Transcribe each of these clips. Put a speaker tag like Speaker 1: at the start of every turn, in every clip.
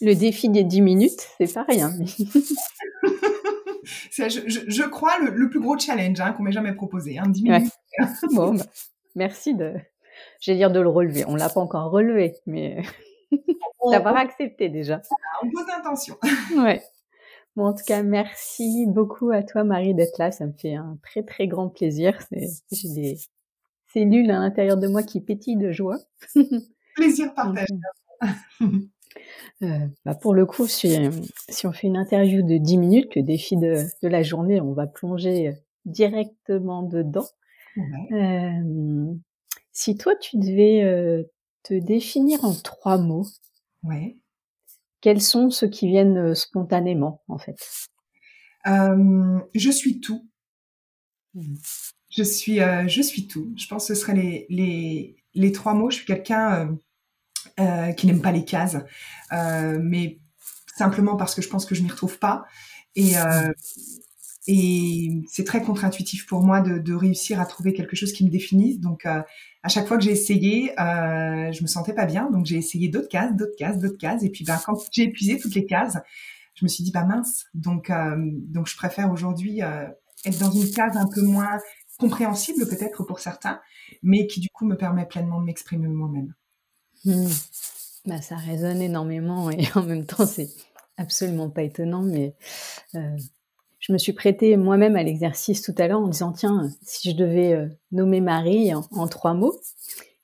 Speaker 1: Le défi des 10 minutes, c'est pas rien.
Speaker 2: je, crois, le, plus gros challenge hein, qu'on m'ait jamais proposé. Hein, 10 minutes.
Speaker 1: bon, bah, merci de, j'allais dire de le relever. On l'a pas encore relevé, mais d'avoir accepté déjà.
Speaker 2: On pose l'intention.
Speaker 1: ouais. Bon, en tout cas, merci beaucoup à toi, Marie, d'être là. Ça me fait un très, très grand plaisir. J'ai des cellules à l'intérieur de moi qui pétillent de joie.
Speaker 2: Plaisir partagé.
Speaker 1: Euh, bah pour le coup, si, si, on fait une interview de 10 minutes, le défi de, de la journée, on va plonger directement dedans. Euh, si toi, tu devais euh, te définir en trois mots,
Speaker 2: ouais.
Speaker 1: quels sont ceux qui viennent euh, spontanément, en fait?
Speaker 2: Euh, Je suis tout. Mmh. Je suis, euh, je suis tout. Je pense que ce seraient les, les, les trois mots. Je suis quelqu'un euh, qui n'aime pas les cases, mais simplement parce que je pense que je m'y retrouve pas. Et, et c'est très contre-intuitif pour moi de, de, réussir à trouver quelque chose qui me définisse. Donc, euh, à chaque fois que j'ai essayé, euh, je me sentais pas bien. Donc, j'ai essayé d'autres cases, d'autres cases, d'autres cases. Et puis, bah, quand j'ai épuisé toutes les cases, je me suis dit, bah mince. Donc, euh, donc je préfère aujourd'hui euh, être dans une case un peu moins compréhensible peut-être pour certains, mais qui du coup me permet pleinement de m'exprimer moi-même.
Speaker 1: Bah, ça résonne énormément et en même temps, c'est absolument pas étonnant, mais euh, je me suis prêtée moi-même à l'exercice tout à l'heure en disant tiens, si je devais euh, nommer Marie en, trois mots,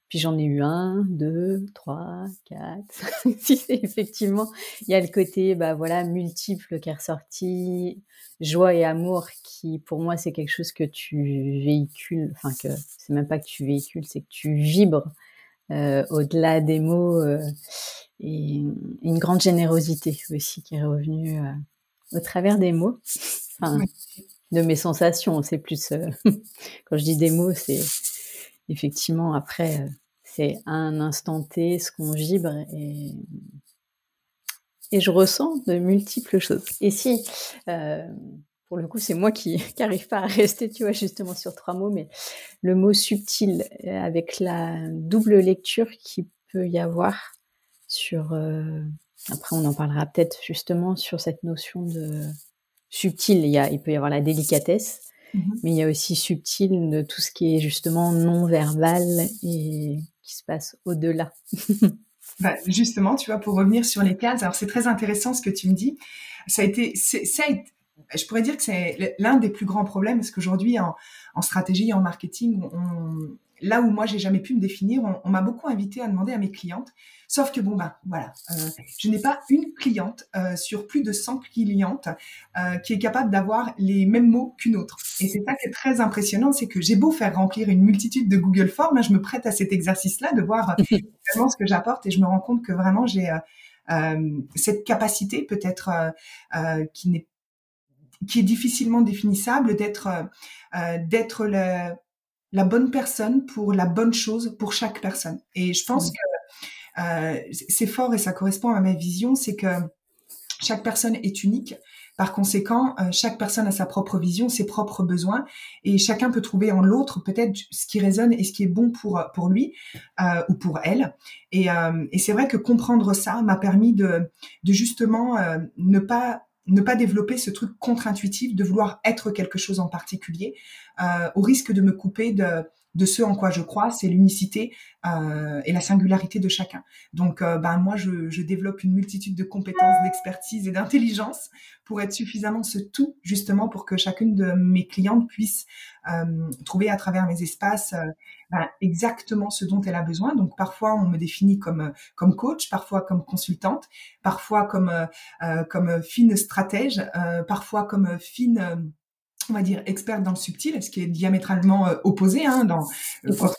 Speaker 1: puis j'en ai eu un, deux, trois, quatre, six. Effectivement, il y a le côté bah voilà multiple qui est ressorti, joie et amour qui pour moi c'est quelque chose que tu véhicules, enfin que c'est même pas que tu véhicules, c'est que tu vibres au-delà des mots euh, et une grande générosité aussi qui est revenue au travers des mots de mes sensations. C'est plus euh, quand je dis des mots, c'est effectivement après euh, c'est un instant T ce qu'on vibre et et je ressens de multiples choses. Et si euh, pour le coup, c'est moi qui n'arrive pas à rester, tu vois, justement sur trois mots, mais le mot subtil, avec la double lecture qui peut y avoir sur... après, on en parlera peut-être justement sur cette notion de subtil, il, y a, il peut y avoir la délicatesse, mhm. mais il y a aussi subtil de tout ce qui est justement non verbal et qui se passe au-delà.
Speaker 2: bah, justement, tu vois, pour revenir sur les cases, alors c'est très intéressant ce que tu me dis. Ça a été, ça a été je pourrais dire que c'est l'un des plus grands problèmes parce qu'aujourd'hui en, en, stratégie, en marketing, on, là où moi j'ai jamais pu me définir, on, m'a beaucoup invité à demander à mes clientes. Sauf que bon ben voilà, euh, je n'ai pas une cliente euh, sur plus de 100 clientes euh, qui est capable d'avoir les mêmes mots qu'une autre. Et c'est ça qui est très impressionnant, c'est que j'ai beau faire remplir une multitude de Google Forms, hein, je me prête à cet exercice-là de voir vraiment ce que j'apporte et je me rends compte que vraiment j'ai cette capacité peut-être qui n'est qui est difficilement définissable d'être d'être le la bonne personne pour la bonne chose pour chaque personne. Et je pense mmh. que euh, c'est fort et ça correspond à ma vision, c'est que chaque personne est unique. Par conséquent, euh, chaque personne a sa propre vision, ses propres besoins, et chacun peut trouver en l'autre peut-être ce qui résonne et ce qui est bon pour pour lui euh, ou pour elle. Et, euh, et c'est vrai que comprendre ça m'a permis de, de justement euh, ne pas ne pas développer ce truc contre-intuitif de vouloir être quelque chose en particulier, euh, au risque de me couper de, de ce en quoi je crois, c'est l'unicité euh, et la singularité de chacun. Donc, euh, ben moi, je, je, développe une multitude de compétences, d'expertise et d'intelligence pour être suffisamment ce tout, justement, pour que chacune de mes clientes puisse euh, trouver à travers mes espaces euh, ben, exactement ce dont elle a besoin. Donc, parfois, on me définit comme comme coach, parfois comme consultante, parfois comme euh, comme fine stratège, parfois comme fine on va dire experte dans le subtil, ce qui est diamétralement euh, opposé hein, dans le côté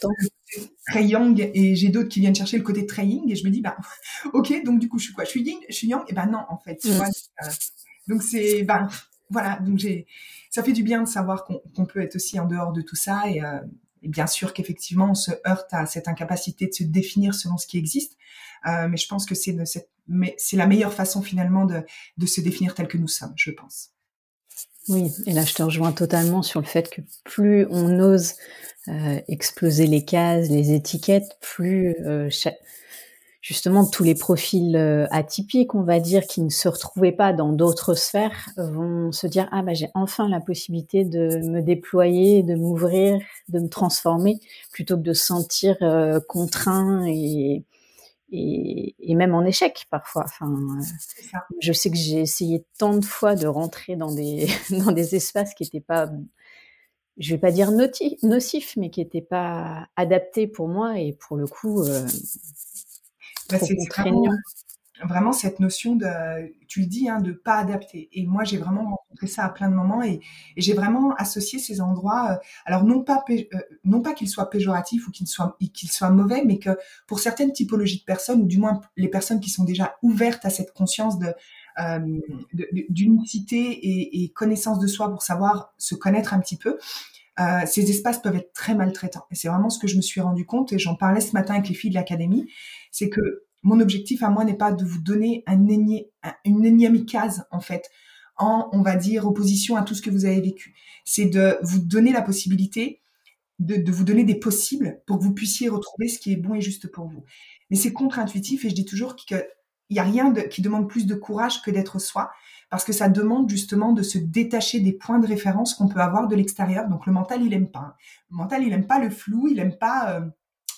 Speaker 2: très yang et j'ai d'autres qui viennent chercher le côté très yin et je me dis bah ok donc du coup je suis quoi? Je suis yin je suis yang? Et ben non en fait mm. euh, donc c'est ben voilà donc j'ai ça fait du bien de savoir qu'on peut être aussi en dehors de tout ça et, euh, et bien sûr qu'effectivement on se heurte à cette incapacité de se définir selon ce qui existe mais je pense que c'est mais c'est la meilleure façon finalement de de se définir tel que nous sommes je pense
Speaker 1: oui, et là je te rejoins totalement sur le fait que plus on ose euh, exploser les cases, les étiquettes, plus euh, justement tous les profils euh, atypiques, on va dire, qui ne se retrouvaient pas dans d'autres sphères, vont se dire ah bah j'ai enfin la possibilité de me déployer, de m'ouvrir, de me transformer, plutôt que de se sentir euh, contraint et, et, et, même en échec parfois. Enfin, je sais que j'ai essayé tant de fois de rentrer dans des dans des espaces qui n'étaient pas je vais pas dire nocifs, mais qui n'étaient pas adaptés pour moi et pour le coup, euh,
Speaker 2: bah, c'est vraiment, cette notion de, tu le dis, hein, de pas adapter. Et moi, j'ai vraiment rencontré ça à plein de moments et, j'ai vraiment associé ces endroits, euh, alors non pas, euh, non pas qu'ils soient péjoratifs ou qu'ils soient, qu'ils soient mauvais, mais que pour certaines typologies de personnes, ou du moins les personnes qui sont déjà ouvertes à cette conscience de, euh, d'unicité et, connaissance de soi pour savoir se connaître un petit peu, ces espaces peuvent être très maltraitants. Et c'est vraiment ce que je me suis rendu compte, et j'en parlais ce matin avec les filles de l'académie, c'est que mon objectif à moi n'est pas de vous donner un une énième case, en fait, en, on va dire, opposition à tout ce que vous avez vécu. C'est de vous donner la possibilité de, vous donner des possibles pour que vous puissiez retrouver ce qui est bon et juste pour vous. Mais c'est contre-intuitif et je dis toujours qu'il n'y a rien qui demande plus de courage que d'être soi parce que ça demande justement de se détacher des points de référence qu'on peut avoir de l'extérieur. Donc le mental, il aime pas. Le mental, il aime pas le flou, il aime pas. Euh,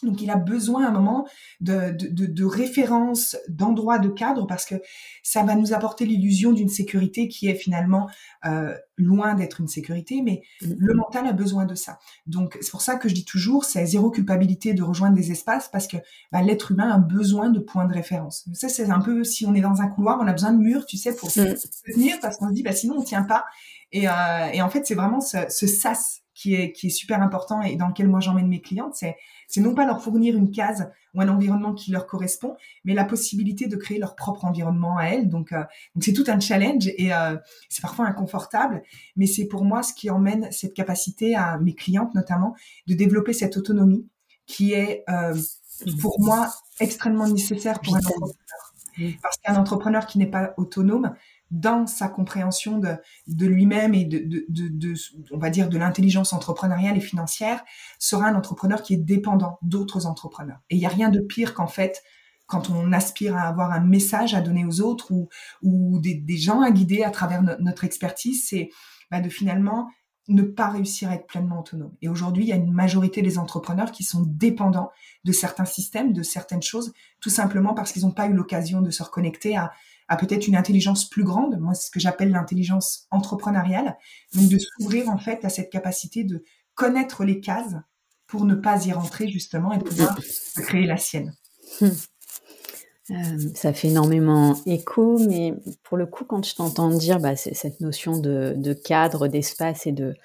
Speaker 2: donc il a besoin à un moment de, de, de, références, d'endroits, de cadres, parce que ça va nous apporter l'illusion d'une sécurité qui est finalement euh, loin d'être une sécurité, mais mm-hmm. le mental a besoin de ça. Donc c'est pour ça que je dis toujours, c'est zéro culpabilité de rejoindre des espaces, parce que bah, l'être humain a besoin de points de référence. Ça c'est un peu, si on est dans un couloir, on a besoin de murs, tu sais, pour se mm. tenir, parce qu'on se dit, bah, sinon on tient pas. Et, euh, et en fait, c'est vraiment ce, ce sas qui est, qui est super important et dans lequel moi j'emmène mes clientes, c'est, c'est non pas leur fournir une case ou un environnement qui leur correspond, mais la possibilité de créer leur propre environnement à elles. Donc, euh, donc c'est tout un challenge et euh, c'est parfois inconfortable, mais c'est pour moi ce qui emmène cette capacité à mes clientes notamment de développer cette autonomie qui est euh, pour moi extrêmement nécessaire pour un entrepreneur. Parce qu'un entrepreneur qui n'est pas autonome, dans sa compréhension de, lui-même et de, on va dire, de l'intelligence entrepreneuriale et financière, sera un entrepreneur qui est dépendant d'autres entrepreneurs. Et il n'y a rien de pire qu'en fait, quand on aspire à avoir un message à donner aux autres ou, des gens à guider à travers notre expertise, c'est bah, de finalement ne pas réussir à être pleinement autonome. Et aujourd'hui, il y a une majorité des entrepreneurs qui sont dépendants de certains systèmes, de certaines choses, tout simplement parce qu'ils n'ont pas eu l'occasion de se reconnecter à à peut-être une intelligence plus grande, moi c'est ce que j'appelle l'intelligence entrepreneuriale, donc de s'ouvrir en fait à cette capacité de connaître les cases pour ne pas y rentrer justement et pouvoir créer la sienne.
Speaker 1: Hmm. Euh, ça fait énormément écho, mais pour le coup, quand je t'entends dire bah, cette notion de, cadre, d'espace et de,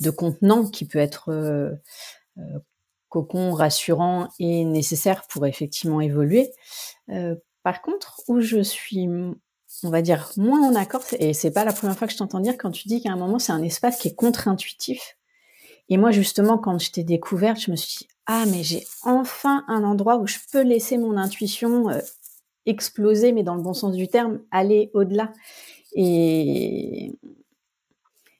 Speaker 1: de, contenant qui peut être euh, euh, cocon, rassurant et nécessaire pour effectivement évoluer, par contre, où je suis, on va dire, moins en accord, et c'est pas la première fois que je t'entends dire quand tu dis qu'à un moment, c'est un espace qui est contre-intuitif. Et moi, justement, quand je t'ai découverte, je me suis dit, ah, mais j'ai enfin un endroit où je peux laisser mon intuition euh, exploser, mais dans le bon sens du terme, aller au-delà. Et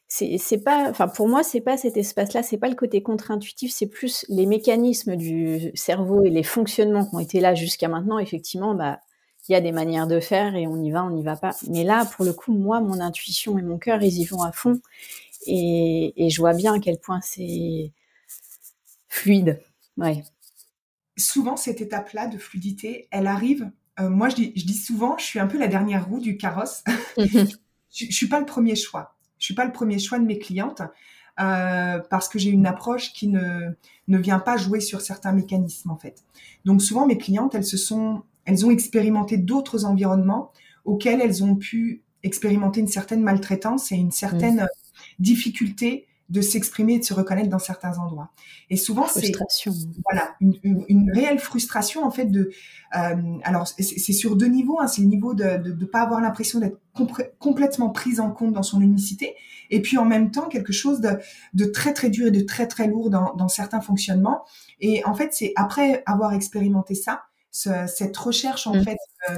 Speaker 1: c'est pas, enfin pour moi c'est pas cet espace-là, c'est pas le côté contre-intuitif, c'est plus les mécanismes du cerveau et les fonctionnements qui ont été là jusqu'à maintenant. Effectivement, bah il y a des manières de faire et on y va, on n'y va pas. Mais là, pour le coup, moi, mon intuition et mon cœur, ils y vont à fond. Et, je vois bien à quel point c'est fluide. Ouais.
Speaker 2: Souvent, cette étape-là de fluidité, elle arrive. Euh, moi, je dis, souvent, je suis un peu la dernière roue du carrosse. je, ne suis pas le premier choix. Je suis pas le premier choix de mes clientes. Euh, parce que j'ai une approche qui ne, ne vient pas jouer sur certains mécanismes en fait. Donc souvent mes clientes, elles se sont elles ont expérimenté d'autres environnements auxquels elles ont pu expérimenter une certaine maltraitance et une certaine mm. difficulté de s'exprimer et de se reconnaître dans certains endroits. Et souvent, c'est voilà une, une, réelle frustration en fait de. Euh, alors c'est sur deux niveaux. Hein, c'est le niveau de ne pas avoir l'impression d'être complètement prise en compte dans son unicité, et puis en même temps quelque chose de, de très très dur et de très très lourd dans, dans certains fonctionnements. Et en fait, c'est après avoir expérimenté ça cette recherche en mmh. fait euh,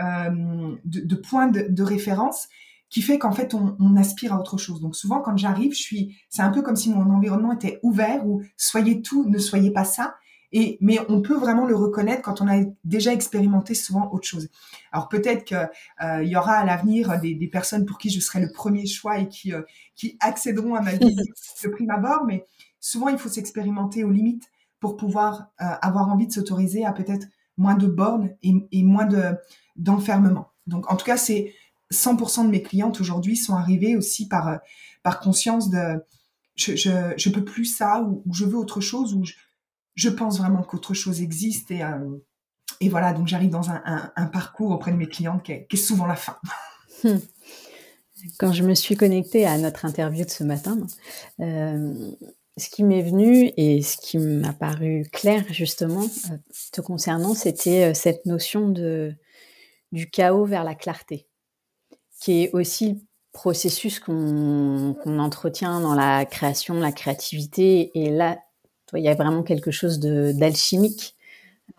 Speaker 2: euh, de, points de, référence qui fait qu'en fait on, aspire à autre chose. Donc souvent quand j'arrive, je suis, c'est un peu comme si mon environnement était ouvert ou soyez tout, ne soyez pas ça. Et, mais on peut vraiment le reconnaître quand on a déjà expérimenté souvent autre chose. Alors peut-être qu'il euh, y aura à l'avenir des, des, personnes pour qui je serai le premier choix et qui, euh, qui accéderont à ma vie de prime abord, mais souvent il faut s'expérimenter aux limites pour pouvoir euh, avoir envie de s'autoriser à peut-être moins de bornes et, moins de d'enfermement. Donc en tout cas, c'est 100% de mes clientes aujourd'hui sont arrivées aussi par euh, par conscience de je, je, je peux plus ça ou, je veux autre chose ou je, je pense vraiment qu'autre chose existe et, euh, et voilà, donc j'arrive dans un, un, parcours auprès de mes clientes qui est, qui est souvent la fin. Hmm.
Speaker 1: Quand je me suis connectée à notre interview de ce matin, euh, ce qui m'est venu et ce qui m'a paru clair justement euh, te concernant, c'était cette notion de, du chaos vers la clarté, qui est aussi le processus qu'on entretient dans la création, la créativité. Et là, il y a vraiment quelque chose d'alchimique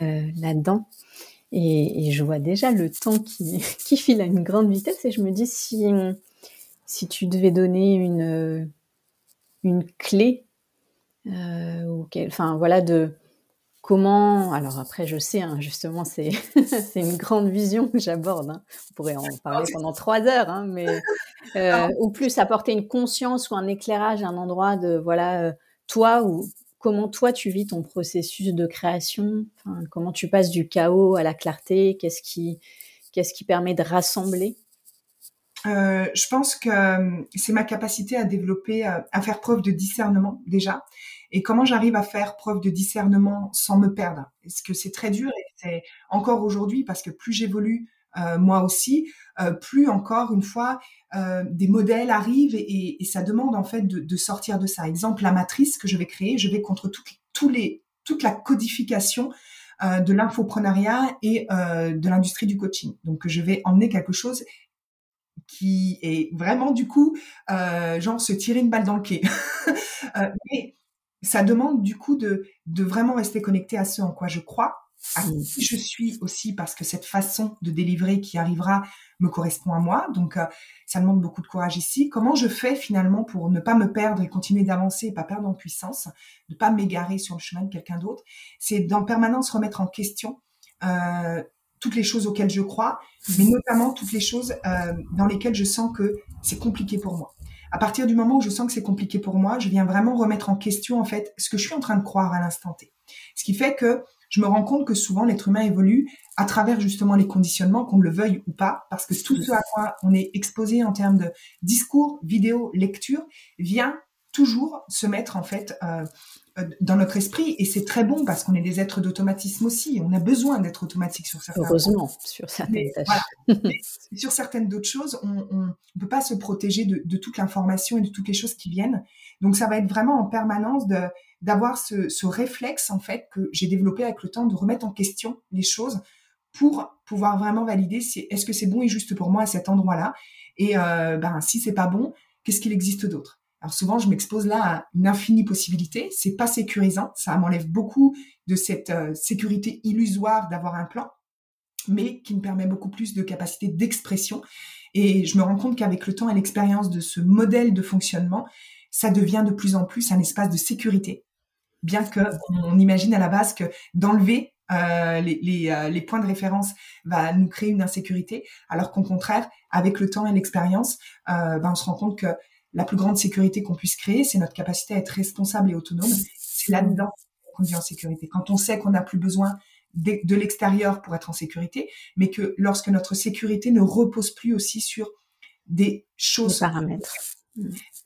Speaker 1: euh, là-dedans. Et, et, je vois déjà le temps qui, qui file à une grande vitesse et je me dis si, si tu devais donner une, une clé, euh, ou enfin voilà, de comment. Alors après, je sais, hein, justement, c'est une grande vision que j'aborde. Hein. On pourrait en parler pendant trois heures, hein, mais euh, ou plus apporter une conscience ou un éclairage à un endroit de voilà, euh, toi ou comment toi tu vis ton processus de création Comment tu passes du chaos à la clarté Qu'est-ce qui, qu'est-ce qui permet de rassembler?
Speaker 2: Euh, je pense que euh, c'est ma capacité à développer, euh, à faire preuve de discernement déjà. Et comment j'arrive à faire preuve de discernement sans me perdre? Est-ce que c'est très dur? Et c'est encore aujourd'hui parce que plus j'évolue, euh, moi aussi, euh, plus encore une fois, euh, des modèles arrivent et, et, ça demande en fait de, de, sortir de ça. Exemple, la matrice que je vais créer, je vais contre tout, tous les, toute la codification de l'infoprenariat et de l'industrie du coaching. Donc, je vais emmener quelque chose qui est vraiment du coup genre se tirer une balle dans le pied. mais ça demande du coup de, de vraiment rester connecté à ce en quoi je crois à qui je suis aussi parce que cette façon de délivrer qui arrivera me correspond à moi. Donc, euh, ça demande beaucoup de courage ici. Comment je fais finalement pour ne pas me perdre et continuer d'avancer et pas perdre en puissance, ne pas m'égarer sur le chemin de quelqu'un d'autre? C'est d'en permanence remettre en question euh, toutes les choses auxquelles je crois, mais notamment toutes les choses euh, dans lesquelles je sens que c'est compliqué pour moi. À partir du moment où je sens que c'est compliqué pour moi, je viens vraiment remettre en question en fait ce que je suis en train de croire à l'instant T. Ce qui fait que je me rends compte que souvent l'être humain évolue à travers justement les conditionnements, qu'on le veuille ou pas, parce que tout ce à quoi on est exposé en termes de discours, vidéo, lecture, vient toujours se mettre en fait euh, dans notre esprit et c'est très bon parce qu'on est des êtres d'automatisme aussi. On a besoin d'être automatique sur certaines
Speaker 1: Heureusement, sur certaines
Speaker 2: tâches. sur certaines d'autres choses, on ne peut pas se protéger de, de toute l'information et de toutes les choses qui viennent. Donc ça va être vraiment en permanence de d'avoir ce, ce, réflexe en fait que j'ai développé avec le temps de remettre en question les choses pour pouvoir vraiment valider si est-ce que c'est bon et juste pour moi à cet endroit-là et euh, ben si c'est pas bon qu'est-ce qu'il existe d'autre? Alors souvent je m'expose là à une infinie possibilité. C'est pas sécurisant. Ça m'enlève beaucoup de cette euh, sécurité illusoire d'avoir un plan mais qui me permet beaucoup plus de capacité d'expression. Et je me rends compte qu'avec le temps et l'expérience de ce modèle de fonctionnement ça devient de plus en plus un espace de sécurité. Bien qu'on imagine à la base que d'enlever euh, euh, les, points de référence va nous créer une insécurité, alors qu'au contraire, avec le temps et l'expérience, ben on se rend compte que la plus grande sécurité qu'on puisse créer, c'est notre capacité à être responsable et autonome. C'est là-dedans qu'on vit en sécurité. Quand on sait qu'on n'a plus besoin de, de l'extérieur pour être en sécurité, mais que lorsque notre sécurité ne repose plus aussi sur des choses...
Speaker 1: Des paramètres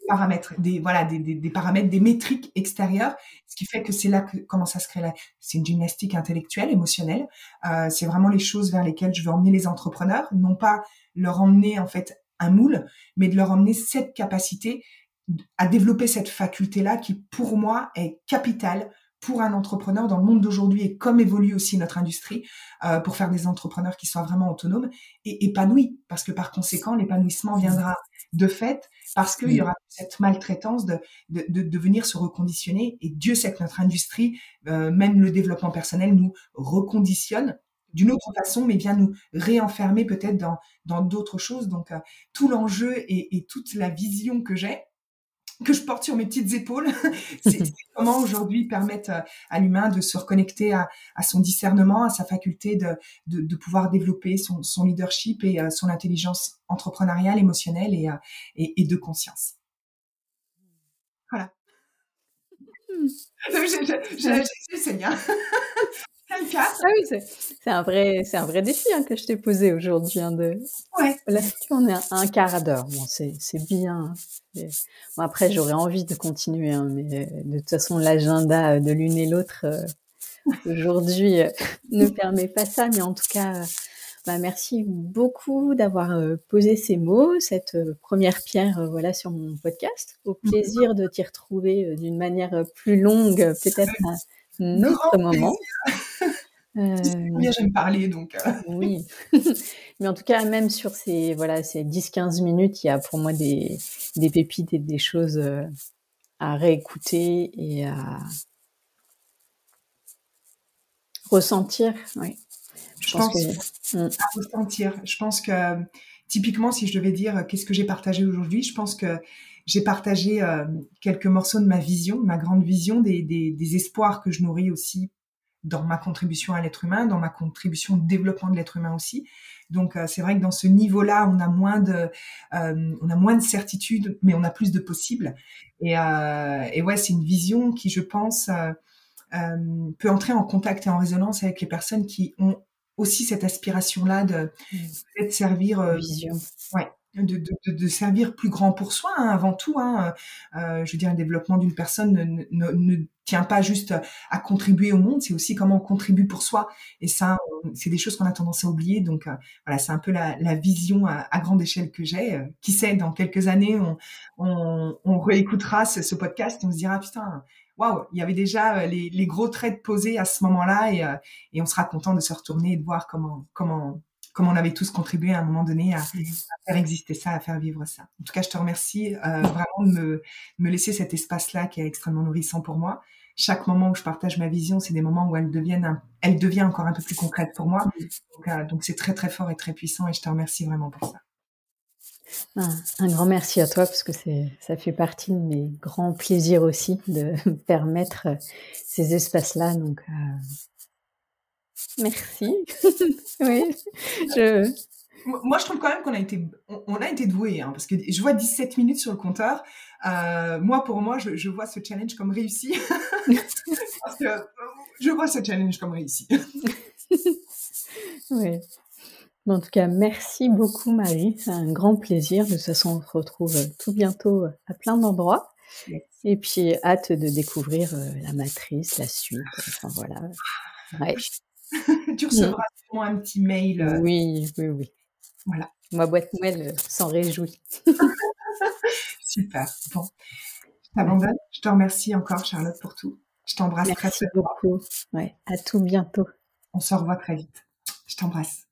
Speaker 2: paramètres, des voilà, des, des, des, paramètres, des métriques extérieures, ce qui fait que c'est là que commence à se créer la, c'est une gymnastique intellectuelle, émotionnelle. Euh, c'est vraiment les choses vers lesquelles je veux emmener les entrepreneurs, non pas leur emmener en fait un moule, mais de leur emmener cette capacité à développer cette faculté-là qui, pour moi, est capitale pour un entrepreneur dans le monde d'aujourd'hui et comme évolue aussi notre industrie, euh, pour faire des entrepreneurs qui soient vraiment autonomes et épanouis, parce que par conséquent, l'épanouissement viendra de fait parce qu'il y aura cette maltraitance de, de, venir se reconditionner. Et Dieu sait que notre industrie, euh, même le développement personnel, nous reconditionne d'une autre façon, mais vient nous réenfermer peut-être dans, d'autres choses. Donc, euh, tout l'enjeu et, toute la vision que j'ai, que je porte sur mes petites épaules, c'est comment aujourd'hui permettre euh, à l'humain de se reconnecter à, son discernement, à sa faculté de, pouvoir développer son, leadership et euh, son intelligence entrepreneuriale, émotionnelle et, de conscience. Voilà. Hmm. J'ai
Speaker 1: essayé. Ah c'est un vrai, défi hein, que je t'ai posé aujourd'hui. Hein, de... À un quart d'heure. C'est bien. Hein, après, j'aurais envie de continuer, hein, mais euh, de toute façon, l'agenda euh, de l'une et l'autre euh, aujourd'hui ne permet pas ça. Mais en tout cas, bah, merci beaucoup d'avoir posé ces mots, cette première pierre, voilà, sur mon podcast. Au mm-hmm. plaisir de t'y retrouver d'une manière plus longue, peut-être un autre moment.
Speaker 2: Euh, bien j'aime parler, donc. Euh.
Speaker 1: Oui, mais en tout cas, même sur ces voilà ces 10-15 minutes, il y a pour moi des, des pépites et des choses euh, à réécouter et à ressentir. Oui.
Speaker 2: Je, pense, que... À ressentir. Je pense que typiquement, si je devais dire qu'est-ce que j'ai partagé aujourd'hui, je pense que j'ai partagé quelques morceaux de ma vision, ma grande vision, des, des, des espoirs que je nourris aussi dans ma contribution à l'être humain, dans ma contribution au développement de l'être humain aussi. Donc euh, c'est vrai que dans ce niveau-là, on a moins de, euh, on a moins de certitude, mais on a plus de possibles. Et, euh, et ouais, c'est une vision qui, je pense, peut entrer en contact et en résonance avec les personnes qui ont aussi cette aspiration-là de mmh. servir.
Speaker 1: vision.
Speaker 2: Ouais, de, de, de, servir plus grand pour soi hein, avant tout. Hein. Euh, je veux dire, le développement d'une personne ne, ne, ne, tient pas juste à contribuer au monde, c'est aussi comment on contribue pour soi. Et ça, c'est des choses qu'on a tendance à oublier. Donc euh, voilà, c'est un peu la, la vision à, à, grande échelle que j'ai. Euh, qui sait, dans quelques années, on, on, on réécoutera ce, ce, podcast on se dira putain. Waouh, il y avait déjà euh, les, les, gros traits posés à ce moment-là et, et on sera content de se retourner et de voir comment comment comme on avait tous contribué à un moment donné à, faire exister ça, à faire vivre ça. En tout cas, je te remercie euh, vraiment de me, me laisser cet espace-là qui est extrêmement nourrissant pour moi. Chaque moment où je partage ma vision, c'est des moments où elle, deviennent elle devient encore un peu plus concrète pour moi. Euh, donc, c'est très très fort et très puissant et je te remercie vraiment pour ça.
Speaker 1: Un, grand merci à toi parce que ça fait partie de mes grands plaisirs aussi de permettre ces espaces-là. Donc euh, Merci. oui. Je...
Speaker 2: Moi, je trouve quand même qu'on a été, on, a été doué, hein, parce que je vois 17 minutes sur le compteur. Euh, moi, pour moi, je, je, vois ce challenge comme réussi. parce que je vois ce challenge comme réussi.
Speaker 1: oui. en tout cas, merci beaucoup, Marie. C'est un grand plaisir. De toute façon, on se retrouve tout bientôt à plein d'endroits. Et puis, hâte de découvrir euh, la matrice, la suite. Enfin, voilà. Ouais.
Speaker 2: tu recevras sûrement un petit mail.
Speaker 1: Euh. Oui, oui, oui.
Speaker 2: Voilà.
Speaker 1: Ma boîte mail euh, s'en réjouit.
Speaker 2: Super. Bon. Je t'abandonne. Je te remercie encore, Charlotte, pour tout. Je t'embrasse
Speaker 1: très, très beaucoup. Ouais. À tout bientôt.
Speaker 2: On se revoit très vite. Je t'embrasse.